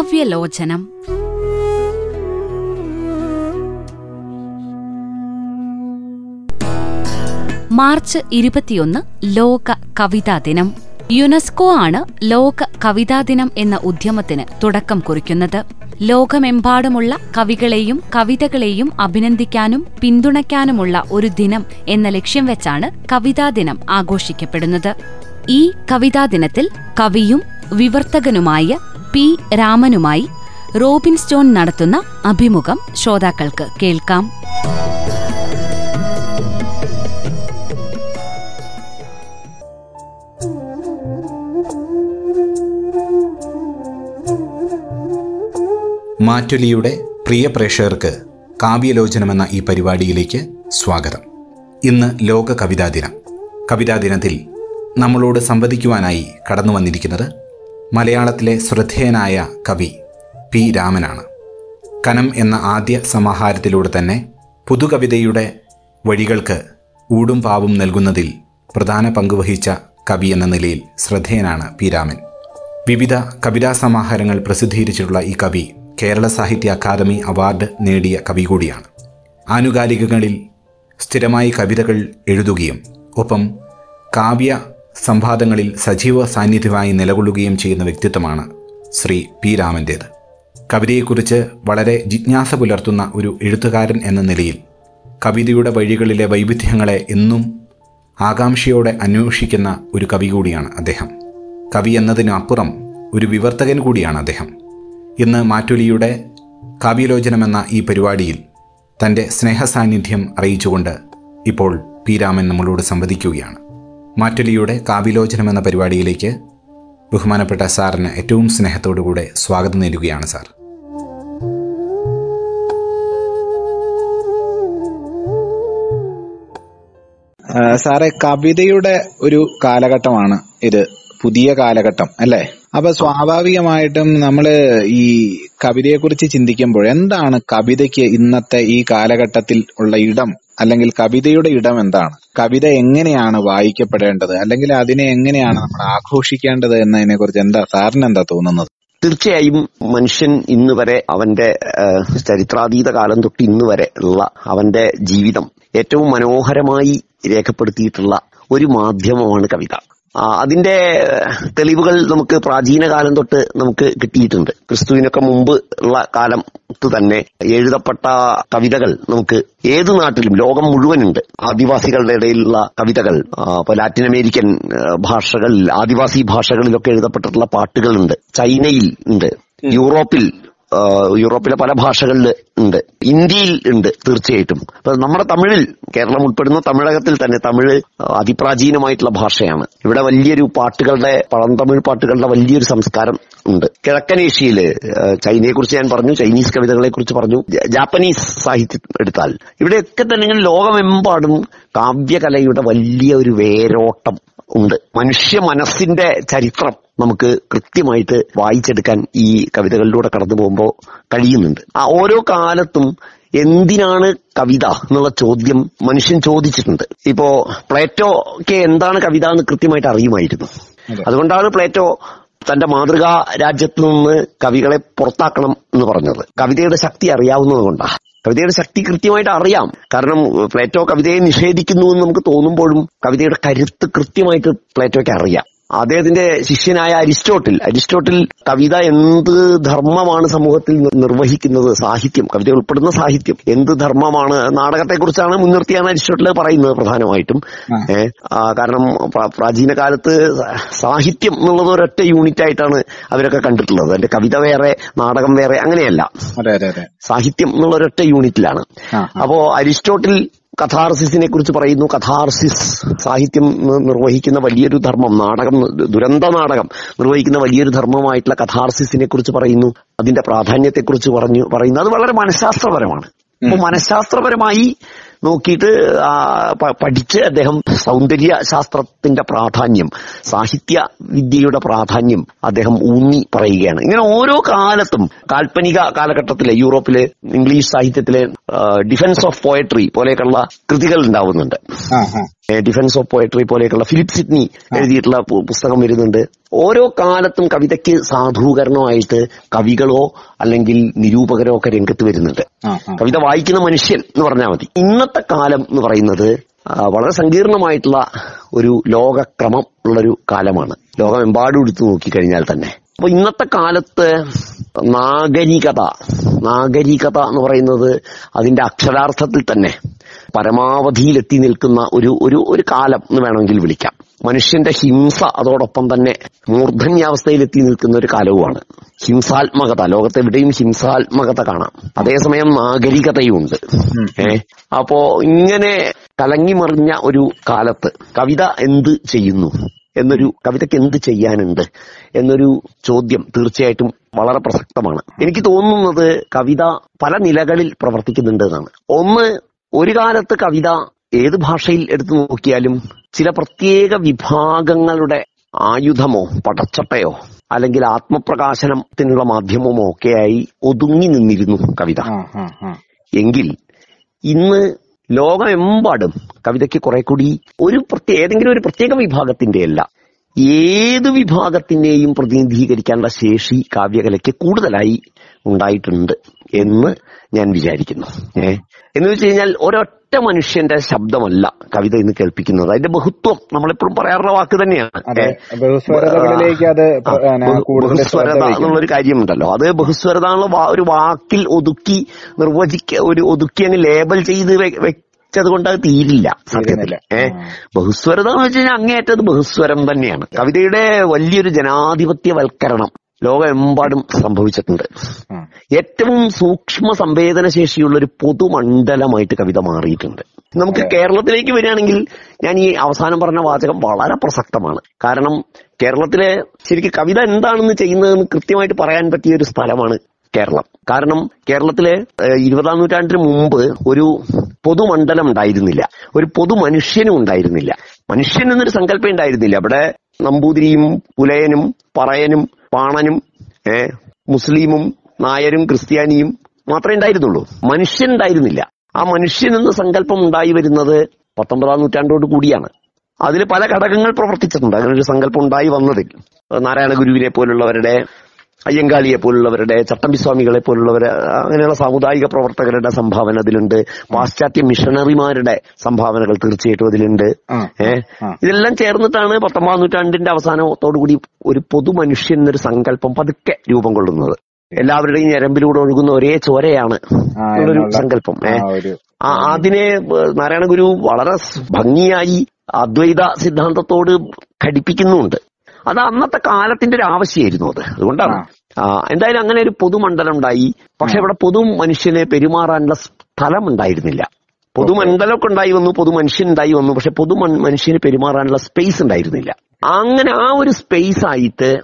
കാവ്യലോചനം. March ഇരുപത്തിയൊന്ന് ലോക കവിതാ ദിനം. യുനെസ്കോ ആണ് ലോക കവിതാ ദിനം എന്ന ഉദ്യമത്തിന് തുടക്കം കുറിക്കുന്നത്. ലോകമെമ്പാടുമുള്ള കവികളെയും കവിതകളെയും അഭിനന്ദിക്കാനും പിന്തുണയ്ക്കാനുമുള്ള ഒരു ദിനം എന്ന ലക്ഷ്യം വെച്ചാണ് കവിതാ ദിനം ആഘോഷിക്കപ്പെടുന്നത്. ഈ കവിതാ ദിനത്തിൽ കവിയും വിവർത്തകനുമായ പി രാമനുമായി റോബിൻ സ്റ്റോൺ നടത്തുന്ന അഭിമുഖം ശ്രോതാക്കൾക്ക് കേൾക്കാം. മാറ്റൊലിയുടെ പ്രിയ പ്രേക്ഷകർക്ക് കാവ്യലോചനമെന്ന ഈ പരിപാടിയിലേക്ക് സ്വാഗതം. ഇന്ന് ലോക കവിതാ ദിനം. കവിതാ ദിനത്തിൽ നമ്മളോട് സംവദിക്കുവാനായി കടന്നു വന്നിരിക്കുന്നത് മലയാളത്തിലെ ശ്രദ്ധേയനായ കവി പി രാമനാണ്. കനം എന്ന ആദ്യ സമാഹാരത്തിലൂടെ തന്നെ പുതുകവിതയുടെ വഴികൾക്ക് ഊടും പാവും നൽകുന്നതിൽ പ്രധാന പങ്കുവഹിച്ച കവി എന്ന നിലയിൽ ശ്രദ്ധേയനാണ് പി രാമൻ. വിവിധ കവിതാ സമാഹാരങ്ങൾ പ്രസിദ്ധീകരിച്ചിട്ടുള്ള ഈ കവി കേരള സാഹിത്യ അക്കാദമി അവാർഡ് നേടിയ കവി കൂടിയാണ്. ആനുകാലികങ്ങളിൽ സ്ഥിരമായി കവിതകൾ എഴുതുകയും ഒപ്പം കാവ്യ സംവാദങ്ങളിൽ സജീവ സാന്നിധ്യമായി നിലകൊള്ളുകയും ചെയ്യുന്ന വ്യക്തിത്വമാണ് ശ്രീ പി രാമന്റേത് കവിതയെക്കുറിച്ച് വളരെ ജിജ്ഞാസ പുലർത്തുന്ന ഒരു എഴുത്തുകാരൻ എന്ന നിലയിൽ കവിതയുടെ വഴികളിലെ വൈവിധ്യങ്ങളെ എന്നും ആകാംക്ഷയോടെ അന്വേഷിക്കുന്ന ഒരു കവി കൂടിയാണ് അദ്ദേഹം. കവി എന്നതിനപ്പുറം ഒരു വിവർത്തകൻ കൂടിയാണ് അദ്ദേഹം. ഇന്ന് മാറ്റൊലിയുടെ കാവ്യലോചനമെന്ന ഈ പരിപാടിയിൽ തന്റെ സ്നേഹസാന്നിധ്യം അറിയിച്ചുകൊണ്ട് ഇപ്പോൾ പി രാമൻ നമ്മളോട് സംവദിക്കുകയാണ്. മാറ്റൊലിയുടെ കാവ്യലോചനം എന്ന പരിപാടിയിലേക്ക് ബഹുമാനപ്പെട്ട സാറിന് ഏറ്റവും സ്നേഹത്തോടുകൂടെ സ്വാഗതം നേരുകയാണ് സാർ. സാറെ കവിതയുടെ ഒരു കാലഘട്ടമാണ് ഇത്. പുതിയ കാലഘട്ടം അല്ലേ? അപ്പൊ സ്വാഭാവികമായിട്ടും നമ്മൾ ഈ കവിതയെക്കുറിച്ച് ചിന്തിക്കുമ്പോൾ എന്താണ് കവിതയ്ക്ക് ഇന്നത്തെ ഈ കാലഘട്ടത്തിൽ ഉള്ള ഇടം? അല്ലെങ്കിൽ കവിതയുടെ ഇടം എന്താണ്? കവിത എങ്ങനെയാണ് വായിക്കപ്പെടേണ്ടത്? അല്ലെങ്കിൽ അതിനെ എങ്ങനെയാണ് നമ്മൾ ആഘോഷിക്കേണ്ടത് എന്നതിനെ കുറിച്ച് എന്താ സാറിന് എന്താ തോന്നുന്നത്? തീർച്ചയായും മനുഷ്യൻ ഇന്ന് വരെ അവന്റെ ചരിത്രാതീത കാലം തൊട്ട് ഇന്ന് വരെ ഉള്ള അവന്റെ ജീവിതം ഏറ്റവും മനോഹരമായി രേഖപ്പെടുത്തിയിട്ടുള്ള ഒരു മാധ്യമമാണ് കവിത. അതിന്റെ തെളിവുകൾ നമുക്ക് പ്രാചീന കാലം തൊട്ട് നമുക്ക് കിട്ടിയിട്ടുണ്ട്. ക്രിസ്തുവിനൊക്കെ മുമ്പ് ഉള്ള കാലത്ത് തന്നെ എഴുതപ്പെട്ട കവിതകൾ നമുക്ക് ഏത് നാട്ടിലും ലോകം മുഴുവനുണ്ട്. ആദിവാസികളുടെ ഇടയിലുള്ള കവിതകൾ ഇപ്പൊ ലാറ്റിൻ അമേരിക്കൻ ഭാഷകളിൽ ആദിവാസി ഭാഷകളിലൊക്കെ എഴുതപ്പെട്ടിട്ടുള്ള പാട്ടുകളുണ്ട്. ചൈനയിൽ ഉണ്ട്. യൂറോപ്പിൽ യൂറോപ്പിലെ പല ഭാഷകളിൽ ഉണ്ട്. ഇന്ത്യയിൽ ഉണ്ട് തീർച്ചയായിട്ടും. അപ്പൊ നമ്മുടെ തമിഴിൽ കേരളം ഉൾപ്പെടുന്ന തമിഴകത്തിൽ തന്നെ തമിഴ് അതിപ്രാചീനമായിട്ടുള്ള ഭാഷയാണ്. ഇവിടെ വലിയൊരു പാട്ടുകളുടെ പഴന്തമിഴ് പാട്ടുകളുടെ വലിയൊരു സംസ്കാരം ഉണ്ട്. കിഴക്കൻ ഏഷ്യയിൽ ചൈനയെ കുറിച്ച് ഞാൻ പറഞ്ഞു ചൈനീസ് കവിതകളെ കുറിച്ച് പറഞ്ഞു ജാപ്പനീസ് സാഹിത്യം എടുത്താൽ. ഇവിടെയൊക്കെ തന്നെ ഇങ്ങനെ ലോകമെമ്പാടും കാവ്യകലയുടെ വലിയ ഒരു വേരോട്ടം ഉണ്ട്. മനുഷ്യ മനസ്സിന്റെ ചരിത്രം നമുക്ക് കൃത്യമായിട്ട് വായിച്ചെടുക്കാൻ ഈ കവിതകളിലൂടെ കടന്നു പോകുമ്പോൾ കഴിയുന്നുണ്ട്. ആ ഓരോ കാലത്തും എന്തിനാണ് കവിത എന്നുള്ള ചോദ്യം മനുഷ്യൻ ചോദിച്ചിട്ടുണ്ട്. ഇപ്പോ പ്ലേറ്റോക്ക് എന്താണ് കവിത എന്ന് കൃത്യമായിട്ട് അറിയുമായിരുന്നു. അതുകൊണ്ടാണ് പ്ലേറ്റോ തന്റെ മാതൃകാ രാജ്യത്ത് നിന്ന് കവികളെ പുറത്താക്കണം എന്ന് പറഞ്ഞത്. കവിതയുടെ ശക്തി അറിയാവുന്നത് കൊണ്ടാണ് കവിതയുടെ ശക്തി കൃത്യമായിട്ട് അറിയാം. കാരണം പ്ലേറ്റോ കവിതയെ നിഷേധിക്കുന്നു എന്ന് നമുക്ക് തോന്നുമ്പോഴും കവിതയുടെ കരുത്ത് കൃത്യമായിട്ട് പ്ലേറ്റോയ്ക്ക് അറിയാം. അദ്ദേഹത്തിന്റെ ശിഷ്യനായ അരിസ്റ്റോട്ടിൽ. അരിസ്റ്റോട്ടിൽ കവിത എന്ത് ധർമ്മമാണ് സമൂഹത്തിൽ നിർവഹിക്കുന്നത്? സാഹിത്യം. കവിത ഉൾപ്പെടുന്ന സാഹിത്യം. എന്ത് ധർമ്മമാണ്? നാടകത്തെക്കുറിച്ചാണ് മുൻനിർത്തിയാണ് അരിസ്റ്റോട്ടിൽ പറയുന്നത് പ്രധാനമായിട്ടും. കാരണം പ്രാചീന കാലത്ത് സാഹിത്യം എന്നുള്ളത് ഒരൊറ്റ യൂണിറ്റ് ആയിട്ടാണ് അവരൊക്കെ കണ്ടിട്ടുള്ളത്. അതിന്റെ കവിത വേറെ നാടകം വേറെ അങ്ങനെയല്ല. സാഹിത്യം എന്നുള്ള ഒരൊറ്റ യൂണിറ്റിലാണ് അപ്പോ അരിസ്റ്റോട്ടിൽ കഥാർസിസിനെ കുറിച്ച് പറയുന്നു. കഥാർസിസ് സാഹിത്യം നിർവഹിക്കുന്ന വലിയൊരു ധർമ്മം നാടകം ദുരന്ത നാടകം നിർവഹിക്കുന്ന വലിയൊരു ധർമ്മമായിട്ടുള്ള കഥാർസിസിനെ കുറിച്ച് പറയുന്നു. അതിന്റെ പ്രാധാന്യത്തെക്കുറിച്ച് പറഞ്ഞു പറയുന്നു. അത് വളരെ മനഃശാസ്ത്രപരമാണ്. അപ്പൊ മനഃശാസ്ത്രപരമായി നോക്കിയിട്ട് പഠിച്ച് അദ്ദേഹം സൗന്ദര്യ ശാസ്ത്രത്തിന്റെ പ്രാധാന്യം സാഹിത്യ വിദ്യയുടെ പ്രാധാന്യം അദ്ദേഹം ഊന്നി പറയുകയാണ്. ഇങ്ങനെ ഓരോ കാലത്തും കാൽപ്പനിക കാലഘട്ടത്തിലെ യൂറോപ്പിലെ ഇംഗ്ലീഷ് സാഹിത്യത്തിലെ ഡിഫൻസ് ഓഫ് പോയട്രി പോലെയൊക്കെയുള്ള കൃതികൾ ഉണ്ടാവുന്നുണ്ട്. ഡിഫൻസ് ഓഫ് പോയട്രി പോലെയൊക്കെയുള്ള ഫിലിപ്പ് സിഡ്നി എഴുതിയിട്ടുള്ള പുസ്തകം വരുന്നുണ്ട്. ഓരോ കാലത്തും കവിതയ്ക്ക് സാധൂകരണമായിട്ട് കവികളോ അല്ലെങ്കിൽ നിരൂപകരോ ഒക്കെ രംഗത്ത് വരുന്നുണ്ട്. കവിത വായിക്കുന്ന മനുഷ്യൻ എന്ന് പറഞ്ഞാൽ മതി. ഇന്നത്തെ കാലം എന്ന് പറയുന്നത് വളരെ സങ്കീർണമായിട്ടുള്ള ഒരു ലോകക്രമം ഉള്ളൊരു കാലമാണ്. ലോകമെമ്പാടും എടുത്തു നോക്കിക്കഴിഞ്ഞാൽ തന്നെ. അപ്പൊ ഇന്നത്തെ കാലത്ത് നാഗരികത നാഗരികത എന്ന് പറയുന്നത് അതിന്റെ അക്ഷരാർത്ഥത്തിൽ തന്നെ പരമാവധിയിലെത്തി നിൽക്കുന്ന ഒരു ഒരു ഒരു കാലം എന്ന് വേണമെങ്കിൽ വിളിക്കാം. മനുഷ്യന്റെ ഹിംസ അതോടൊപ്പം തന്നെ മൂർധന്യാവസ്ഥയിലെത്തി നിൽക്കുന്ന ഒരു കാലവുമാണ്. ഹിംസാത്മകത. ലോകത്തെവിടെയും ഹിംസാത്മകത കാണാം. അതേസമയം നാഗരികതയുണ്ട് ഏ? അപ്പോ ഇങ്ങനെ കലങ്ങിമറിഞ്ഞ ഒരു കാലത്ത് കവിത എന്ത് ചെയ്യുന്നു? എന്നൊരു കവിതയ്ക്ക് എന്ത് ചെയ്യാനുണ്ട്? എന്നൊരു ചോദ്യം തീർച്ചയായിട്ടും വളരെ പ്രസക്തമാണ്. എനിക്ക് തോന്നുന്നത് കവിത പല നിലകളിൽ പ്രവർത്തിക്കുന്നുണ്ട് എന്നാണ്. ഒന്ന് ഒരു കാലത്ത് കവിത ഏത് ഭാഷയിൽ എടുത്തു നോക്കിയാലും ചില പ്രത്യേക വിഭാഗങ്ങളുടെ ആയുധമോ പടച്ചട്ടയോ അല്ലെങ്കിൽ ആത്മപ്രകാശനത്തിനുള്ള മാധ്യമമോ ഒക്കെയായി ഒതുങ്ങി നിന്നിരുന്നു കവിത. എങ്കിൽ ഇന്ന് ലോകമെമ്പാടും കവിതയ്ക്ക് കുറെ കൂടി ഒരു പ്രത്യേക ഏതെങ്കിലും ഒരു പ്രത്യേക വിഭാഗത്തിന്റെ അല്ല ഏത് വിഭാഗത്തിനെയും പ്രതിനിധീകരിക്കാനുള്ള ശേഷി കാവ്യകലയ്ക്ക് കൂടുതലായി ഉണ്ടായിട്ടുണ്ട്. എന്ന് ഞാൻ വിചാരിക്കുന്നു. ഏ? എന്ന് വെച്ച് കഴിഞ്ഞാൽ ഒരൊറ്റ മനുഷ്യന്റെ ശബ്ദമല്ല കവിത ഇന്ന് കേൾപ്പിക്കുന്നത്. അതിന്റെ ബഹുത്വം നമ്മളെപ്പോഴും പറയാറുള്ള വാക്ക് തന്നെയാണ്. ബഹുസ്വരത. എന്നുള്ളൊരു കാര്യമുണ്ടല്ലോ. അത് ബഹുസ്വരത എന്നുള്ള ഒരു വാക്കിൽ ഒതുക്കി നിർവചിക്ക ഒരു ഒതുക്കി അങ്ങ് ലേബൽ ചെയ്ത് വെ- വെച്ചത് കൊണ്ട് അത് തീരില്ല സത്യത്തിൽ. ഏ? ഏഹ് ബഹുസ്വരത എന്ന് വെച്ച് കഴിഞ്ഞാൽ അങ്ങേയറ്റത് ബഹുസ്വരം തന്നെയാണ്. കവിതയുടെ വലിയൊരു ജനാധിപത്യവൽക്കരണം ലോകമെമ്പാടും സംഭവിച്ചിട്ടുണ്ട്. ഏറ്റവും സൂക്ഷ്മ സംവേദനശേഷിയുള്ള ഒരു പൊതുമണ്ഡലമായിട്ട് കവിത മാറിയിട്ടുണ്ട്. നമുക്ക് കേരളത്തിലേക്ക് വരികയാണെങ്കിൽ ഞാൻ ഈ അവസാനം പറഞ്ഞ വാചകം വളരെ പ്രസക്തമാണ്. കാരണം കേരളത്തിലെ ശരിക്കും കവിത എന്താണെന്ന് ചെയ്യുന്നതെന്ന് കൃത്യമായിട്ട് പറയാൻ പറ്റിയ ഒരു സ്ഥലമാണ് കേരളം. കാരണം കേരളത്തിലെ ഇരുപതാം നൂറ്റാണ്ടിന് മുമ്പ് ഒരു പൊതുമണ്ഡലം ഉണ്ടായിരുന്നില്ല. ഒരു പൊതു മനുഷ്യനും ഉണ്ടായിരുന്നില്ല. മനുഷ്യൻ എന്നൊരു സങ്കല്പം ഉണ്ടായിരുന്നില്ല. അവിടെ നമ്പൂതിരിയും പുലയനും പറയനും പാണനും ഏ മുസ്ലിമും നായരും ക്രിസ്ത്യാനിയും മാത്രമേ ഉണ്ടായിരുന്നുള്ളൂ. മനുഷ്യൻ ഉണ്ടായിരുന്നില്ല. ആ മനുഷ്യൻ എന്ന സങ്കല്പം ഉണ്ടായി വരുന്നത് പത്തൊമ്പതാം നൂറ്റാണ്ടോട് കൂടിയാണ്. അതിൽ പല ഘടകങ്ങൾ പ്രവർത്തിച്ചിട്ടുണ്ട്. അങ്ങനെ ഒരു സങ്കല്പം ഉണ്ടായി വന്നതിൽ നാരായണ ഗുരുവിനെ പോലുള്ളവരുടെ അയ്യങ്കാളിയെ പോലുള്ളവരുടെ ചട്ടമ്പിസ്വാമികളെ പോലുള്ളവരെ അങ്ങനെയുള്ള സാമുദായിക പ്രവർത്തകരുടെ സംഭാവന അതിലുണ്ട്. പാശ്ചാത്യ മിഷണറിമാരുടെ സംഭാവനകൾ തീർച്ചയായിട്ടും അതിലുണ്ട്. ഏഹ് ഇതെല്ലാം ചേർന്നിട്ടാണ് പത്തൊമ്പതാം നൂറ്റാണ്ടിന്റെ അവസാനത്തോടുകൂടി ഒരു പൊതു മനുഷ്യൻ എന്നൊരു സങ്കല്പം പതുക്കെ രൂപം കൊള്ളുന്നത്. എല്ലാവരുടെയും ഞരമ്പിലൂടെ ഒഴുകുന്ന ഒരേ ചോരയാണ് ആ, സങ്കല്പം. ഏഹ് ഒരു അതിനെ നാരായണഗുരു നാരായണ ഗുരു വളരെ ഭംഗിയായി അദ്വൈത സിദ്ധാന്തത്തോട് ഘടിപ്പിക്കുന്നുമുണ്ട് അത് അന്നത്തെ കാലത്തിന്റെ ഒരു ആവശ്യമായിരുന്നു അത്. അതുകൊണ്ടാണ്. എന്തായാലും അങ്ങനെ ഒരു പൊതുമണ്ഡലം ഉണ്ടായി. പക്ഷെ ഇവിടെ പൊതു മനുഷ്യനെ പെരുമാറാനുള്ള സ്ഥലം ഉണ്ടായിരുന്നില്ല പൊതുമണ്ഡലമൊക്കെ ഉണ്ടായി വന്നു പൊതു മനുഷ്യൻ ഉണ്ടായി വന്നു പക്ഷെ പൊതു മനുഷ്യന് പെരുമാറാനുള്ള സ്പേസ് ഉണ്ടായിരുന്നില്ല. അങ്ങനെ ആ ഒരു സ്പേസ് ആയിട്ട്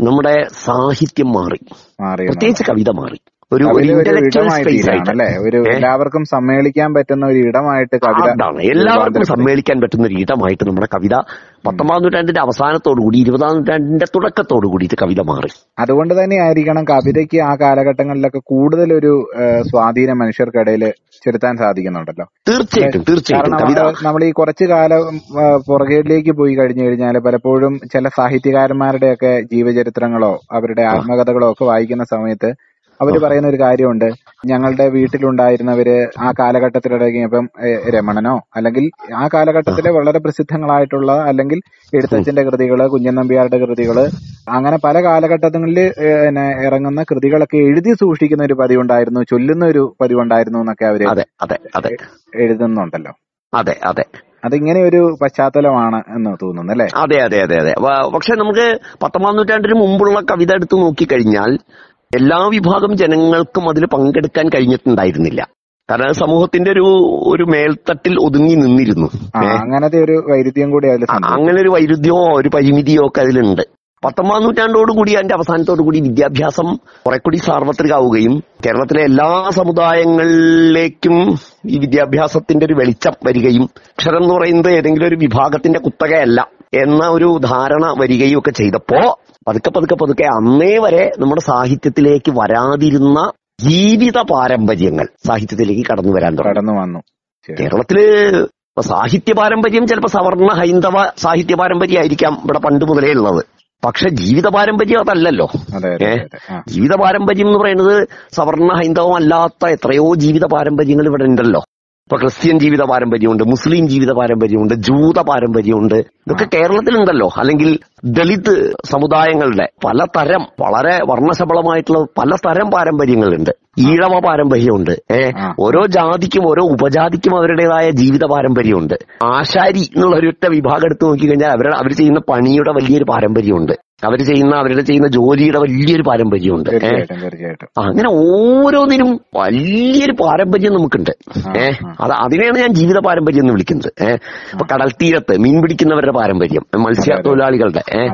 നമ്മുടെ സാഹിത്യം മാറി. പ്രത്യേകിച്ച് കവിത മാറി. ഒരു ഒരു ഇന്റലക്ച്വൽ സ്പേസ് ആയിട്ട് എല്ലാവർക്കും സമ്മേളിക്കാൻ പറ്റുന്ന ഒരു ഇടമായിട്ട് കവിത എല്ലാവർക്കും. സമ്മേളിക്കാൻ പറ്റുന്ന ഒരു ഇടമായിട്ട് നമ്മുടെ കവിത പത്തൊമ്പതാം നൂറ്റാണ്ടിന്റെ അവസാനത്തോടുകൂടി ഇരുപതാം നൂറ്റാണ്ടിന്റെ തുടക്കത്തോടു കൂടിയിട്ട് കവിത മാറി. അതുകൊണ്ട് തന്നെ ആയിരിക്കണം കവിതയ്ക്ക് ആ കാലഘട്ടങ്ങളിലൊക്കെ കൂടുതൽ ഒരു സ്വാധീനം മനുഷ്യർക്കിടയിൽ ചെലുത്താൻ സാധിക്കുന്നുണ്ടല്ലോ. തീർച്ചയായിട്ടും തീർച്ചയായിട്ടും. നമ്മൾ ഈ കുറച്ചു കാലം പുറകേടിലേക്ക് പോയി കഴിഞ്ഞു കഴിഞ്ഞാൽ പലപ്പോഴും ചില സാഹിത്യകാരന്മാരുടെയൊക്കെ ജീവചരിത്രങ്ങളോ അവരുടെ ആത്മകഥകളോ ഒക്കെ വായിക്കുന്ന സമയത്ത് അവർ പറയുന്ന ഒരു കാര്യമുണ്ട്. ഞങ്ങളുടെ വീട്ടിലുണ്ടായിരുന്നവര് ആ കാലഘട്ടത്തിൽ ഇടങ്ങിയപ്പം രമണനോ അല്ലെങ്കിൽ ആ കാലഘട്ടത്തിലെ വളരെ പ്രസിദ്ധങ്ങളായിട്ടുള്ള അല്ലെങ്കിൽ എഴുത്തച്ഛന്റെ കൃതികൾ കുഞ്ഞൻ നമ്പ്യാരുടെ കൃതികൾ അങ്ങനെ പല കാലഘട്ടങ്ങളിൽ പിന്നെ ഇറങ്ങുന്ന കൃതികളൊക്കെ എഴുതി സൂക്ഷിക്കുന്ന ഒരു പതിവുണ്ടായിരുന്നു ചൊല്ലുന്ന ഒരു പതിവുണ്ടായിരുന്നു എന്നൊക്കെ അവർ എഴുതുന്നുണ്ടല്ലോ. അതെ അതെ. അതിങ്ങനെ ഒരു പശ്ചാത്തലമാണ് എന്ന് തോന്നുന്നു അല്ലെ? അതെ അതെ അതെ അതെ. പക്ഷെ നമുക്ക് പത്തൊമ്പതാം നൂറ്റാണ്ടിന് മുമ്പുള്ള കവിത എടുത്ത് നോക്കിക്കഴിഞ്ഞാൽ എല്ലാ വിഭാഗം ജനങ്ങൾക്കും അതിൽ പങ്കെടുക്കാൻ കഴിഞ്ഞിട്ടുണ്ടായിരുന്നില്ല. കാരണം സമൂഹത്തിന്റെ ഒരു ഒരു മേൽത്തട്ടിൽ ഒതുങ്ങി നിന്നിരുന്നു. അങ്ങനത്തെ ഒരു വൈരുദ്ധ്യം കൂടി അങ്ങനെ ഒരു വൈരുദ്ധ്യമോ ഒരു പരിമിതിയോ ഒക്കെ അതിലുണ്ട്. പത്തൊമ്പതാം നൂറ്റാണ്ടോടുകൂടി അതിന്റെ അവസാനത്തോടുകൂടി വിദ്യാഭ്യാസം കുറെ കൂടി സാർവത്രികമാവുകയും കേരളത്തിലെ എല്ലാ സമുദായങ്ങളിലേക്കും ഈ വിദ്യാഭ്യാസത്തിന്റെ ഒരു വെളിച്ചം വരികയും അക്ഷരം എന്ന് പറയുന്നത് ഏതെങ്കിലും ഒരു വിഭാഗത്തിന്റെ കുത്തകയല്ല എന്ന ഒരു ധാരണ വരികയും ഒക്കെ ചെയ്തപ്പോ പതുക്കെ പതുക്കെ പതുക്കെ അന്നേ വരെ നമ്മുടെ സാഹിത്യത്തിലേക്ക് വരാതിരുന്ന ജീവിത പാരമ്പര്യങ്ങൾ സാഹിത്യത്തിലേക്ക് കടന്നു വരാൻ തുടങ്ങി. കടന്നു വന്നു. കേരളത്തിൽ സാഹിത്യ പാരമ്പര്യം ചിലപ്പോൾ സവർണ ഹൈന്ദവ സാഹിത്യ പാരമ്പര്യമായിരിക്കാം ഇവിടെ പണ്ട് മുതലേ ഉള്ളത്. പക്ഷെ ജീവിത പാരമ്പര്യം അതല്ലല്ലോ. അതെ അതെ ഏ? അതെ ആ. ജീവിത പാരമ്പര്യം എന്ന് പറയുന്നത് സവർണ ഹൈന്ദവം അല്ലാത്ത എത്രയോ ജീവിത പാരമ്പര്യങ്ങൾ ഇവിടെ ഉണ്ടല്ലോ. ഇപ്പൊ ക്രിസ്ത്യൻ ജീവിത പാരമ്പര്യമുണ്ട് മുസ്ലിം ജീവിത പാരമ്പര്യമുണ്ട് ജൂത പാരമ്പര്യമുണ്ട്. ഇതൊക്കെ കേരളത്തിലുണ്ടല്ലോ. അല്ലെങ്കിൽ ദളിത് സമുദായങ്ങളുടെ പലതരം വളരെ വർണശബളമായിട്ടുള്ള പലതരം പാരമ്പര്യങ്ങളുണ്ട്. ഈഴവ പാരമ്പര്യമുണ്ട്. ഏ ഓരോ ജാതിക്കും ഓരോ ഉപജാതിക്കും അവരുടേതായ ജീവിത പാരമ്പര്യമുണ്ട്. ആശാരി എന്നുള്ള ഒരൊറ്റ വിഭാഗം എടുത്ത് നോക്കിക്കഴിഞ്ഞാൽ അവരുടെ അവർ ചെയ്യുന്ന പണിയുടെ വലിയൊരു പാരമ്പര്യമുണ്ട്. അവർ ചെയ്യുന്ന അവരുടെ ചെയ്യുന്ന ജോലിയുടെ വലിയൊരു പാരമ്പര്യമുണ്ട്. തീർച്ചയായിട്ടും ആ, അങ്ങനെ ഓരോന്നിനും വലിയൊരു പാരമ്പര്യം നമുക്കുണ്ട്. ഏഹ്? അത് അതിനെയാണ് ഞാൻ ജീവിത പാരമ്പര്യം എന്ന് വിളിക്കുന്നത്. ഏഹ്? ഇപ്പൊ കടൽ തീരത്ത് മീൻ പിടിക്കുന്നവരുടെ പാരമ്പര്യം മത്സ്യത്തൊഴിലാളികളുടെ ഏഹ്?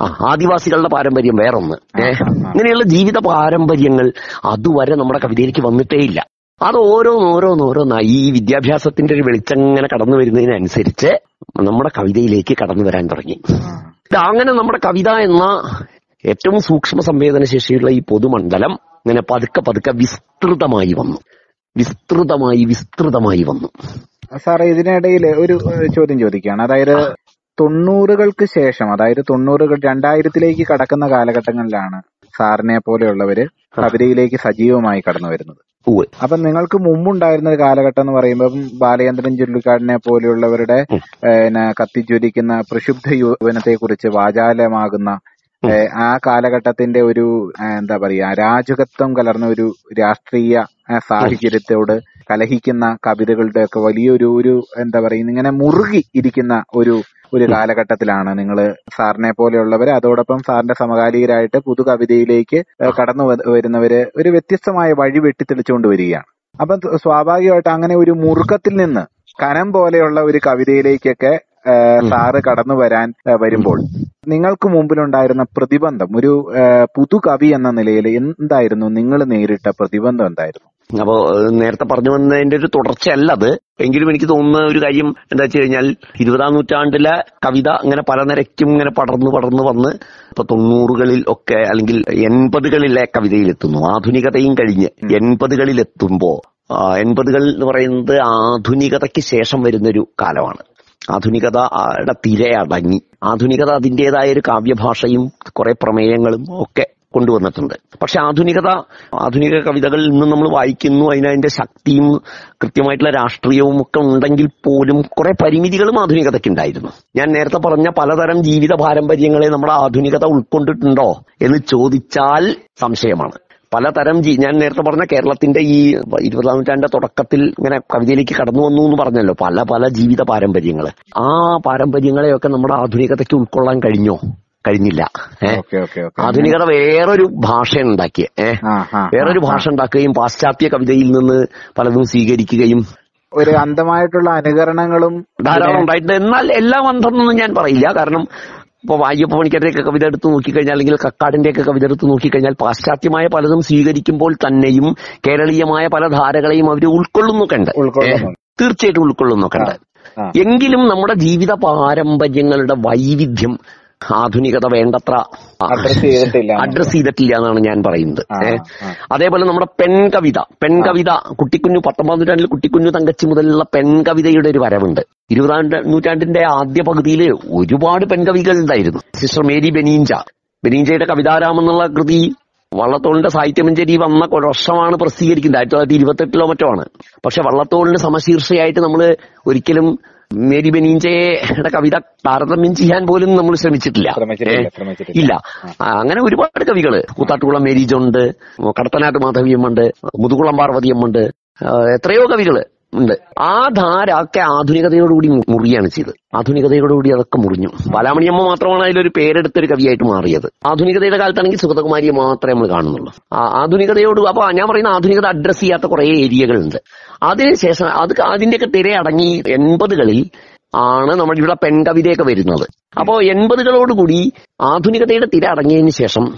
ആ ആദിവാസികളുടെ പാരമ്പര്യം വേറൊന്ന്. ഏഹ്? ഇങ്ങനെയുള്ള ജീവിത പാരമ്പര്യങ്ങൾ അതുവരെ നമ്മുടെ കവിതയിലേക്ക് വന്നിട്ടേ ഇല്ല. അത് ഓരോന്നോരോന്നോരോന്നായി ഈ വിദ്യാഭ്യാസത്തിന്റെ ഒരു വെളിച്ചം ഇങ്ങനെ കടന്നു വരുന്നതിനനുസരിച്ച് നമ്മുടെ കവിതയിലേക്ക് കടന്നു വരാൻ തുടങ്ങി. അങ്ങനെ നമ്മുടെ കവിത എന്ന ഏറ്റവും സൂക്ഷ്മ സംവേദന ശേഷിയുള്ള ഈ പൊതുമണ്ഡലം ഇങ്ങനെ പതുക്കെ പതുക്കെ വിസ്തൃതമായി വന്നു. വിസ്തൃതമായി വിസ്തൃതമായി വന്നു. സാറേ ഇതിനിടയിൽ ഒരു ചോദ്യം ചോദിക്കുകയാണ്. അതായത് തൊണ്ണൂറുകൾക്ക് ശേഷം അതായത് തൊണ്ണൂറുകൾ രണ്ടായിരത്തിലേക്ക് കടക്കുന്ന കാലഘട്ടങ്ങളിലാണ് സാറിനെ പോലെയുള്ളവര് കവിതയിലേക്ക് സജീവമായി കടന്നു വരുന്നത്. അപ്പൊ നിങ്ങൾക്ക് മുമ്പുണ്ടായിരുന്ന ഒരു കാലഘട്ടം എന്ന് പറയുമ്പോൾ ബാലചന്ദ്രൻ ചുള്ളിക്കാടിനെ പോലെയുള്ളവരുടെ കത്തിജ്വലിക്കുന്ന പ്രക്ഷുബ്ധ യൗവനത്തെ കുറിച്ച് വാചാലമാകുന്ന ആ കാലഘട്ടത്തിന്റെ ഒരു എന്താ പറയാ അരാജകത്വം കലർന്ന ഒരു രാഷ്ട്രീയ സാഹചര്യത്തോട് കലഹിക്കുന്ന കവിതകളുടെ ഒക്കെ വലിയൊരു ഒരു എന്താ പറയുക ഇങ്ങനെ മുറുകി ഇരിക്കുന്ന ഒരു ഒരു കാലഘട്ടത്തിലാണ് നിങ്ങൾ സാറിനെ പോലെയുള്ളവർ അതോടൊപ്പം സാറിന്റെ സമകാലികരായിട്ട് പുതു കവിതയിലേക്ക് കടന്നു വരുന്നവര് ഒരു വ്യത്യസ്തമായ വഴി വെട്ടിത്തെളിച്ചുകൊണ്ട് വരികയാണ്. അപ്പൊ സ്വാഭാവികമായിട്ട് അങ്ങനെ ഒരു മുറുക്കത്തിൽ നിന്ന് കനം പോലെയുള്ള ഒരു കവിതയിലേക്കൊക്കെ സാറ് കടന്നു വരാൻ വരുമ്പോൾ നിങ്ങൾക്ക് മുമ്പിലുണ്ടായിരുന്ന പ്രതിബന്ധം ഒരു പുതു കവി എന്ന നിലയിൽ എന്തായിരുന്നു നിങ്ങൾ നേരിട്ട പ്രതിബന്ധം എന്തായിരുന്നു? അപ്പോ നേരത്തെ പറഞ്ഞു വന്നതിന്റെ ഒരു തുടർച്ചയല്ല അത്. എങ്കിലും എനിക്ക് തോന്നുന്ന ഒരു കാര്യം എന്താ വെച്ച് കഴിഞ്ഞാൽ ഇരുപതാം നൂറ്റാണ്ടിലെ കവിത അങ്ങനെ പല നിരക്കും ഇങ്ങനെ പടർന്നു പടർന്നു വന്ന് ഇപ്പൊ തൊണ്ണൂറുകളിൽ ഒക്കെ അല്ലെങ്കിൽ എൺപതുകളിലെ കവിതയിലെത്തുന്നു. ആധുനികതയും കഴിഞ്ഞ് ആ, എൺപതുകൾ എന്ന് പറയുന്നത് ആധുനികതയ്ക്ക് ശേഷം വരുന്നൊരു കാലമാണ്. ആധുനികതയുടെ തിരയടങ്ങി ആധുനികത അതിന്റെതായ ഒരു കാവ്യഭാഷയും കുറെ പ്രമേയങ്ങളും ഒക്കെ കൊണ്ടുവന്നിട്ടുണ്ട്. പക്ഷെ ആധുനികത ആധുനിക കവിതകളിൽ നിന്ന് നമ്മൾ വായിക്കുന്നു അതിനതിന്റെ ശക്തിയും കൃത്യമായിട്ടുള്ള രാഷ്ട്രീയവും ഒക്കെ ഉണ്ടെങ്കിൽ പോലും കുറെ പരിമിതികളും ആധുനികതയ്ക്ക് ഉണ്ടായിരുന്നു. ഞാൻ നേരത്തെ പറഞ്ഞ പലതരം ജീവിത പാരമ്പര്യങ്ങളെ നമ്മൾ ആധുനികത ഉൾക്കൊണ്ടിട്ടുണ്ടോ എന്ന് ചോദിച്ചാൽ സംശയമാണ്. പലതരം ജീ ഞാൻ നേരത്തെ പറഞ്ഞ കേരളത്തിന്റെ ഈ ഇരുപതാം നൂറ്റാണ്ടിന്റെ തുടക്കത്തിൽ ഇങ്ങനെ കവിതയിലേക്ക് കടന്നു വന്നു എന്ന് പറഞ്ഞല്ലോ പല പല ജീവിത പാരമ്പര്യങ്ങൾ ആ പാരമ്പര്യങ്ങളെയൊക്കെ നമ്മുടെ ആധുനികതയ്ക്ക് ഉൾക്കൊള്ളാൻ കഴിഞ്ഞോ? കഴിഞ്ഞില്ല. ആധുനികത വേറൊരു ഭാഷ ഉണ്ടാക്കിയ. ഏഹ് വേറൊരു ഭാഷ ഉണ്ടാക്കുകയും പാശ്ചാത്യ കവിതയിൽ നിന്ന് പലതും സ്വീകരിക്കുകയും ഒരു അന്ധമായിട്ടുള്ള അനുകരണങ്ങളും ധാരാളം ഉണ്ടായിട്ടുണ്ട്. എന്നാൽ എല്ലാം അന്ധമെന്നൊന്നും ഞാൻ പറയില്ല. കാരണം ഇപ്പൊ വായ്യപ്പ പണിക്കരുടെയൊക്കെ കവിത എടുത്ത് നോക്കിക്കഴിഞ്ഞാൽ അല്ലെങ്കിൽ കക്കാടിന്റെയൊക്കെ കവിത എടുത്ത് നോക്കിക്കഴിഞ്ഞാൽ പാശ്ചാത്യമായ പലതും സ്വീകരിക്കുമ്പോൾ തന്നെയും കേരളീയമായ പല ധാരകളെയും അവർ ഉൾക്കൊള്ളുന്നൊക്കെ ഉണ്ട് ഉൾക്കൊള്ളുന്നുണ്ട്. തീർച്ചയായിട്ടും ഉൾക്കൊള്ളുന്നൊക്കെ ഉണ്ട് എങ്കിലും നമ്മുടെ ജീവിത പാരമ്പര്യങ്ങളുടെ വൈവിധ്യം ആധുനികത വേണ്ടത്ര അഡ്രസ് ചെയ്തിട്ടില്ല. അഡ്രസ് ചെയ്തിട്ടില്ല എന്നാണ് ഞാൻ പറയുന്നത്. അതേപോലെ നമ്മുടെ പെൺകവിത. പെൺകവിത കുട്ടിക്കുഞ്ഞു പത്തൊമ്പതാം നൂറ്റാണ്ടിൽ കുട്ടിക്കുഞ്ഞു തങ്കച്ചി മുതലുള്ള പെൺകവിതയുടെ ഒരു വരവുണ്ട്. ഇരുപതാം നൂറ്റാ- നൂറ്റാണ്ടിന്റെ ആദ്യ പകുതിയിൽ ഒരുപാട് പെൺകവികൾ ഉണ്ടായിരുന്നു. Sister Mary ബെനീഞ്ച. ബെനീഞ്ചയുടെ കവിതാരാമം എന്നുള്ള കൃതി വള്ളത്തോളിന്റെ സാഹിത്യമഞ്ചേരി വന്ന വർഷമാണ് പ്രസിദ്ധീകരിക്കുന്നത്. ആയിരത്തി തൊള്ളായിരത്തി ഇരുപത്തെട്ടിലോ മറ്റോ ആണ്. പക്ഷെ വള്ളത്തോളിന് സമശീർഷയായിട്ട് നമ്മൾ ഒരിക്കലും മേരി ബെനീഞ്ചയുടെ കവിത താരതമ്യം ചെയ്യാൻ പോലും നമ്മൾ ശ്രമിച്ചിട്ടില്ല. ഇല്ല. അങ്ങനെ ഒരുപാട് കവികൾ. കൂത്താട്ടുകുളം മേരീജുണ്ട് കടത്തനാട്ട് മാധവിയമ്മുണ്ട് മുതുകുളം പാർവതിയമ്മുണ്ട് എത്രയോ കവികൾ. ഉണ്ട്. ആ ധാര ഒക്കെ ആധുനികതയോടുകൂടി മുറിയാണ് ചെയ്തത്. ആധുനികതയോടുകൂടി അതൊക്കെ മുറിഞ്ഞു. ബാലാമണിയമ്മ മാത്രമാണ് അതിലൊരു പേരെടുത്തൊരു കവിയായിട്ട് മാറിയത്. ആധുനികതയുടെ കാലത്താണെങ്കിൽ സുഗതകുമാരിയെ മാത്രമേ നമ്മൾ കാണുന്നുള്ളൂ. ആധുനികതയോട് അപ്പൊ ഞാൻ പറയുന്ന ആധുനികത അഡ്രസ് ചെയ്യാത്ത കുറെ ഏരിയകളുണ്ട്. അതിനുശേഷം അത് അതിന്റെയൊക്കെ തിരയടങ്ങി എൺപതുകളിൽ ആണ് നമ്മുടെ ഇവിടെ പെൺകവിതയൊക്കെ വരുന്നത്. അപ്പോ എൺപതുകളോടുകൂടി ആധുനികതയുടെ തിര അടങ്ങിയതിനു ശേഷം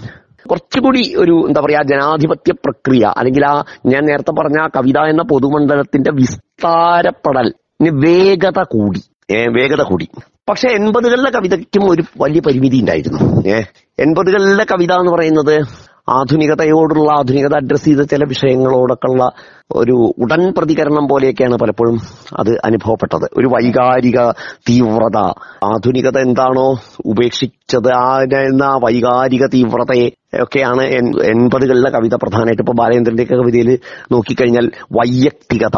കുറച്ചുകൂടി ഒരു എന്താ പറയാ ജനാധിപത്യ പ്രക്രിയ അല്ലെങ്കിൽ ആ ഞാൻ നേരത്തെ പറഞ്ഞ കവിത എന്ന പൊതുമണ്ഡലത്തിന്റെ വിസ്താരപ്പെടൽ വേഗത കൂടി. വേഗത കൂടി. പക്ഷെ എൺപതുകളിലെ കവിതയ്ക്കും ഒരു വലിയ പരിമിതി ഉണ്ടായിരുന്നു. ഏഹ് എൺപതുകളിലെ കവിത എന്ന് പറയുന്നത് ആധുനികതയോടുള്ള ആധുനികത അഡ്രസ് ചെയ്ത ചില വിഷയങ്ങളോടൊക്കെ ഉള്ള ഒരു ഉടൻ പ്രതികരണം പോലെയൊക്കെയാണ് പലപ്പോഴും അത് അനുഭവപ്പെട്ടത്. ഒരു വൈകാരിക തീവ്രത. ആധുനികത എന്താണോ ഉപേക്ഷിച്ചത്? ആ എന്ന വൈകാരിക തീവ്രതയെ ഒക്കെയാണ് എൺപതുകളിലെ കവിത പ്രധാനമായിട്ട്. ഇപ്പൊ ബാലേന്ദ്രന്റെ ഒക്കെ കവിതയിൽ നോക്കിക്കഴിഞ്ഞാൽ വൈയക്തികത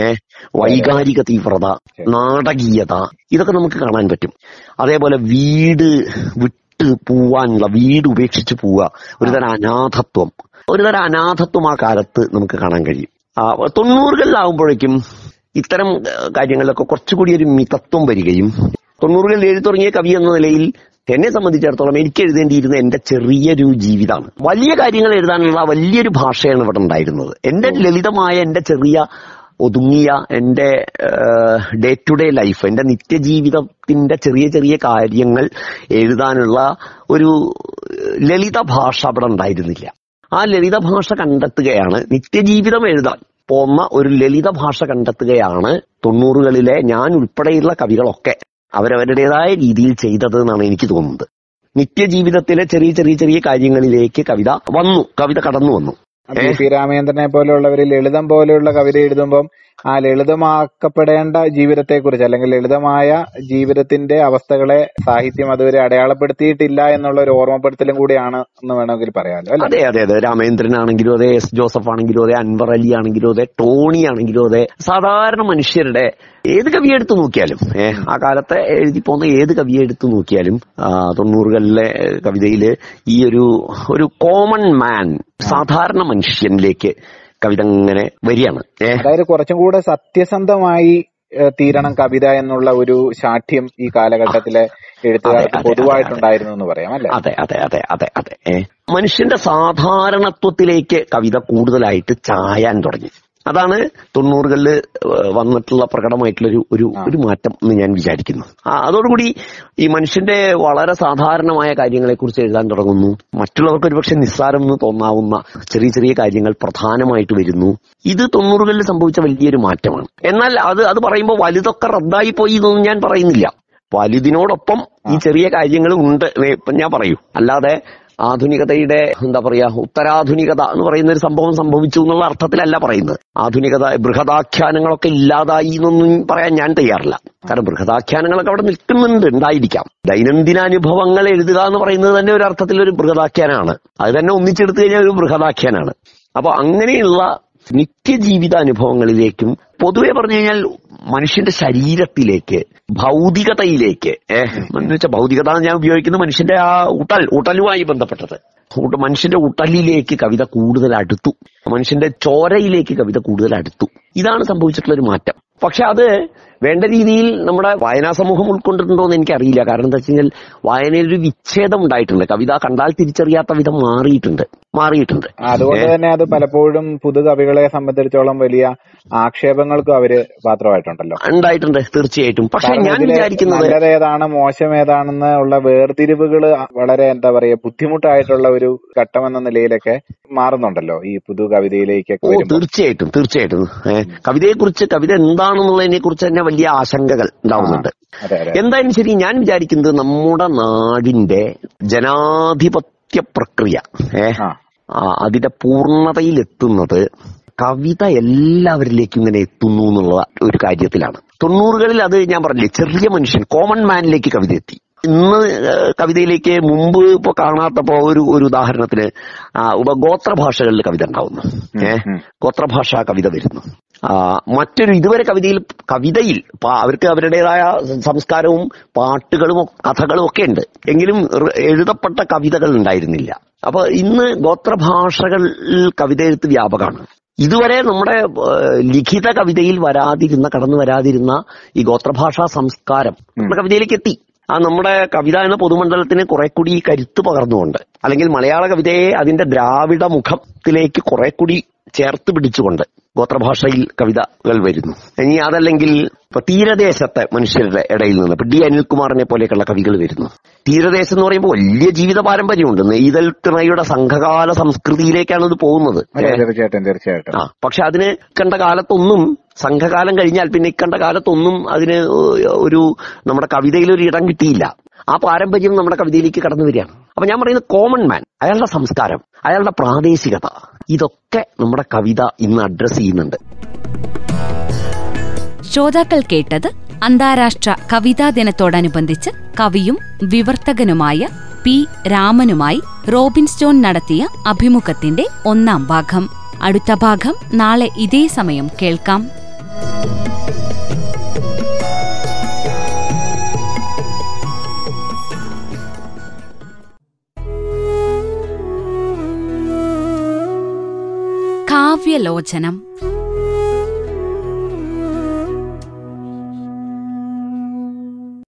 ഏ വൈകാരിക തീവ്രത നാടകീയത ഇതൊക്കെ നമുക്ക് കാണാൻ പറ്റും. അതേപോലെ വീട് വിട്ട് പോവാനുള്ള വീട് ഉപേക്ഷിച്ച് പോവുക. ഒരുതരം അനാഥത്വം. ഒരുതരം അനാഥത്വം ആ കാലത്ത് നമുക്ക് കാണാൻ കഴിയും. തൊണ്ണൂറുകളിലാവുമ്പോഴേക്കും ഇത്തരം കാര്യങ്ങളിലൊക്കെ കുറച്ചുകൂടി ഒരു മിതത്വം വരികയും തൊണ്ണൂറുകളിൽ എഴുതി തുടങ്ങിയ കവി എന്ന നിലയിൽ എന്നെ സംബന്ധിച്ചിടത്തോളം എനിക്ക് എഴുതേണ്ടിയിരുന്ന എന്റെ ചെറിയൊരു ജീവിതമാണ് വലിയ കാര്യങ്ങൾ എഴുതാനുള്ള വലിയൊരു ഭാഷയാണ് ഇവിടെ ഉണ്ടായിരുന്നത്. എന്റെ ലളിതമായ എന്റെ ചെറിയ ഒതുങ്ങിയ എന്റെ ഡേ ടു ഡേ ലൈഫ് എന്റെ നിത്യജീവിതത്തിന്റെ ചെറിയ ചെറിയ കാര്യങ്ങൾ എഴുതാനുള്ള ഒരു ലളിത ഭാഷ അവിടെ ഉണ്ടായിരുന്നില്ല. ആ ലളിത ഭാഷ കണ്ടെത്തുകയാണ് നിത്യജീവിതം എഴുതാൻ പോന്ന ഒരു ലളിത ഭാഷ കണ്ടെത്തുകയാണ് തൊണ്ണൂറുകളിലെ ഞാൻ ഉൾപ്പെടെയുള്ള കവികളൊക്കെ അവരവരുടേതായ രീതിയിൽ ചെയ്തത് എന്നാണ് എനിക്ക് തോന്നുന്നത്. നിത്യജീവിതത്തിലെ ചെറിയ ചെറിയ ചെറിയ കാര്യങ്ങളിലേക്ക് കവിത വന്നു കവിത കടന്നു വന്നു. പി പി രാമചന്ദ്രനെ പോലെയുള്ളവര് ലളിതം പോലെയുള്ള കവിത എഴുതുമ്പം ആ ലളിതമാക്കപ്പെടേണ്ട ജീവിതത്തെക്കുറിച്ച് അല്ലെങ്കിൽ ലളിതമായ ജീവിതത്തിന്റെ അവസ്ഥകളെ സാഹിത്യം അതുവരെ അടയാളപ്പെടുത്തിയിട്ടില്ല എന്നുള്ള ഒരു ഓർമ്മപ്പെടുത്തലും കൂടിയാണ് എന്ന് വേണമെങ്കിൽ പറയാമല്ലോ അല്ലെ? അതെ അതെ അതെ. രാമേന്ദ്രൻ ആണെങ്കിലും അതെ എസ്. ജോസഫ് ആണെങ്കിലും അതെ അൻവർ അലി ആണെങ്കിലും അതെ ടോണി ആണെങ്കിലും അതെ സാധാരണ മനുഷ്യരുടെ ഏത് കവിയെ എടുത്തു നോക്കിയാലും ഏഹ് ആ കാലത്തെ എഴുതി പോകുന്ന ഏത് കവിയെ എടുത്തു നോക്കിയാലും തൊണ്ണൂറുകളിലെ കവിതയിൽ ഈ ഒരു ഒരു കോമൺ മാൻ സാധാരണ മനുഷ്യനിലേക്ക് കവിത ഇങ്ങനെ വരികയാണ് അതായത് കുറച്ചും കൂടെ സത്യസന്ധമായി തീരണം കവിത എന്നുള്ള ഒരു ശാഠ്യം ഈ കാലഘട്ടത്തിലെ എഴുത്തുകാർക്ക് പൊതുവായിട്ടുണ്ടായിരുന്നു എന്ന് പറയാം അല്ലെ? അതെ അതെ അതെ അതെ അതെ മനുഷ്യന്റെ സാധാരണത്വത്തിലേക്ക് കവിത കൂടുതലായിട്ട് ചായാൻ തുടങ്ങി. അതാണ് തൊണ്ണൂറുകളിൽ വന്നിട്ടുള്ള പ്രകടമായിട്ടുള്ള ഒരു ഒരു ഒരു മാറ്റം എന്ന് ഞാൻ വിചാരിക്കുന്നു അതോടുകൂടി ഈ മനുഷ്യന്റെ വളരെ സാധാരണമായ കാര്യങ്ങളെ കുറിച്ച് എഴുതാൻ തുടങ്ങുന്നു. മറ്റുള്ളവർക്ക് ഒരുപക്ഷെ നിസ്സാരം എന്ന് തോന്നാവുന്ന ചെറിയ ചെറിയ കാര്യങ്ങൾ പ്രധാനമായിട്ട് വരുന്നു. ഇത് തൊണ്ണൂറുകളിൽ സംഭവിച്ച വലിയൊരു മാറ്റമാണ്. എന്നാൽ അത് അത് പറയുമ്പോൾ വലുതൊക്കെ റദ്ദായി പോയി എന്നൊന്നും ഞാൻ പറയുന്നില്ല. വലുതിനോടൊപ്പം ഈ ചെറിയ കാര്യങ്ങൾ ഉണ്ട് ഞാൻ പറയൂ. അല്ലാതെ ആധുനികതയുടെ എന്താ പറയാ ഉത്തരാധുനികത എന്ന് പറയുന്ന ഒരു സംഭവം സംഭവിച്ചു എന്നുള്ള അർത്ഥത്തിലല്ല പറയുന്നത്. ആധുനികത ബൃഹദാഖ്യാനങ്ങളൊക്കെ ഇല്ലാതായി എന്നൊന്നും പറയാൻ ഞാൻ തയ്യാറില്ല. കാരണം ബൃഹദാഖ്യാനങ്ങളൊക്കെ അവിടെ നിൽക്കുന്നുണ്ട് ഉണ്ടായിരിക്കാം. ദൈനംദിന അനുഭവങ്ങൾ എഴുതുക എന്ന് പറയുന്നത് തന്നെ ഒരു അർത്ഥത്തിൽ ഒരു ബൃഹദാഖ്യാനാണ് അത് തന്നെ ഒന്നിച്ചെടുത്തു കഴിഞ്ഞാൽ ഒരു ബൃഹദാഖ്യാനാണ് അപ്പൊ അങ്ങനെയുള്ള നിത്യജീവിത അനുഭവങ്ങളിലേക്കും പൊതുവെ പറഞ്ഞു കഴിഞ്ഞാൽ മനുഷ്യന്റെ ശരീരത്തിലേക്ക് ഭൗതികതയിലേക്ക് ഏഹ് എന്ന് വെച്ചാൽ ഭൗതികത ഞാൻ ഉപയോഗിക്കുന്നത് മനുഷ്യന്റെ ആ ഉടൽ ഉടലുമായി ബന്ധപ്പെട്ടത്. മനുഷ്യന്റെ ഉടലിലേക്ക് കവിത കൂടുതൽ അടുത്തു. മനുഷ്യന്റെ ചോരയിലേക്ക് കവിത കൂടുതൽ അടുത്തു. ഇതാണ് സംഭവിച്ചിട്ടുള്ള ഒരു മാറ്റം. പക്ഷെ അത് വേണ്ട രീതിയിൽ നമ്മുടെ വായനാ സമൂഹം ഉൾക്കൊണ്ടിട്ടുണ്ടോ എന്ന് എനിക്കറിയില്ല. കാരണം എന്താ വെച്ച് കഴിഞ്ഞാൽ വായനയിൽ ഒരു വിച്ഛേദം ഉണ്ടായിട്ടുണ്ട്. കവിത കണ്ടാൽ തിരിച്ചറിയാത്ത വിധം മാറിയിട്ടുണ്ട്. മാറിയിട്ടുണ്ട്. അതുകൊണ്ട് തന്നെ അത് പലപ്പോഴും പുതു കവികളെ സംബന്ധിച്ചോളം വലിയ ആക്ഷേപങ്ങൾക്കും അവർ പാത്രമായിട്ടുണ്ടല്ലോ. ഉണ്ടായിട്ടുണ്ട് തീർച്ചയായിട്ടും. പക്ഷെ ഞാൻ വിചാരിക്കുന്നത് നല്ലതേതാണ് മോശം ഏതാണെന്ന് ഉള്ള വേർതിരിവുകൾ വളരെ എന്താ പറയാ ബുദ്ധിമുട്ടായിട്ടുള്ള ഒരു ഘട്ടം എന്ന നിലയിലൊക്കെ മാറുന്നുണ്ടല്ലോ ഈ പുതു കവിതയിലേക്കൊക്കെ തീർച്ചയായിട്ടും തീർച്ചയായിട്ടും. ഏഹ് കവിതയെ കുറിച്ച് കവിത എന്താണെന്നുള്ളതിനെ കുറിച്ച് തന്നെ വലിയ ആശങ്കകൾ ഉണ്ടാവുന്നുണ്ട്. എന്തായാലും ശരി ഞാൻ വിചാരിക്കുന്നത് നമ്മുടെ നാടിന്റെ ജനാധിപത്യ പ്രക്രിയ ഏഹ് ആ, അതിന്റെ പൂർണതയിലെത്തുന്നത് കവിത എല്ലാവരിലേക്കും ഇങ്ങനെ എത്തുന്നു എന്നുള്ള ഒരു കാര്യത്തിലാണ്. തൊണ്ണൂറുകളിൽ അത് ഞാൻ പറഞ്ഞില്ലേ ചെറിയ മനുഷ്യൻ കോമൺ മാനിലേക്ക് കവിത എത്തി. ഇന്ന് കവിതയിലേക്ക് മുമ്പ് ഇപ്പൊ കാണാത്തപ്പോ ഒരു ഒരു ഉദാഹരണത്തിന് ആ, ഉപഗോത്ര ഭാഷകളിൽ കവിത ഉണ്ടാവുന്നു. ഏഹ് ഗോത്രഭാഷ കവിത വരുന്നു. മറ്റൊരു ഇതുവരെ കവിതയിൽ കവിതയിൽ അവർക്ക് അവരുടേതായ സംസ്കാരവും പാട്ടുകളും കഥകളും ഒക്കെ ഉണ്ട്. എങ്കിലും എഴുതപ്പെട്ട കവിതകൾ ഉണ്ടായിരുന്നില്ല. അപ്പൊ ഇന്ന് ഗോത്രഭാഷകളിൽ കവിത എഴുത്ത് വ്യാപകമാണ്. ഇതുവരെ നമ്മുടെ ലിഖിത കവിതയിൽ വരാതിരുന്ന കടന്നു വരാതിരുന്ന ഈ ഗോത്രഭാഷാ സംസ്കാരം നമ്മുടെ കവിതയിലേക്ക് എത്തി. ആ നമ്മുടെ കവിത എന്ന പൊതുമണ്ഡലത്തിന് കുറെ കൂടി കരുത്ത് പകർന്നുകൊണ്ട് അല്ലെങ്കിൽ മലയാള കവിതയെ അതിന്റെ ദ്രാവിഡ മുഖത്തിലേക്ക് കുറെ കൂടി ചേർത്ത് പിടിച്ചുകൊണ്ട് ഗോത്രഭാഷയിൽ കവിതകൾ വരുന്നു. ഇനി അതല്ലെങ്കിൽ ഇപ്പൊ തീരദേശത്തെ മനുഷ്യരുടെ ഇടയിൽ നിന്ന് ഇപ്പൊ ഡി അനിൽകുമാറിനെ പോലെയൊക്കെയുള്ള കവികൾ വരുന്നു. തീരദേശം എന്ന് പറയുമ്പോൾ വലിയ ജീവിത പാരമ്പര്യമുണ്ട്. നെയ്തൽ തിണയുടെ സംഘകാല സംസ്കൃതിയിലേക്കാണ് ഇത് പോകുന്നത്. തീർച്ചയായിട്ടും തീർച്ചയായിട്ടും. ആ പക്ഷെ അതിന് കണ്ട കാലത്തൊന്നും സംഘകാലം കഴിഞ്ഞാൽ പിന്നെ ഇക്കണ്ട കാലത്തൊന്നും അതിന് ഒരു നമ്മുടെ കവിതയിൽ ഒരു ഇടം കിട്ടിയില്ല. ആ പാരമ്പര്യം നമ്മുടെ കവിതയിലേക്ക് കടന്നു വരികയാണ്. അപ്പൊ ഞാൻ പറയുന്നത് കോമൺ മാൻ അയാളുടെ സംസ്കാരം അയാളുടെ പ്രാദേശികത ഇതൊക്കെ നമ്മുടെ കവിത ഇന്ന് അഡ്രസ് ചെയ്യുന്നുണ്ട്. ശ്രോതാക്കൾ കേട്ടത് അന്താരാഷ്ട്ര കവിതാ ദിനത്തോടനുബന്ധിച്ച് കവിയും വിവർത്തകനുമായ പി രാമനുമായി റോബിൻ സ്റ്റോൺ നടത്തിയ അഭിമുഖത്തിന്റെ ഒന്നാം ഭാഗം. അടുത്ത ഭാഗം നാളെ ഇതേ സമയം കേൾക്കാം. കാവ്യലോചനം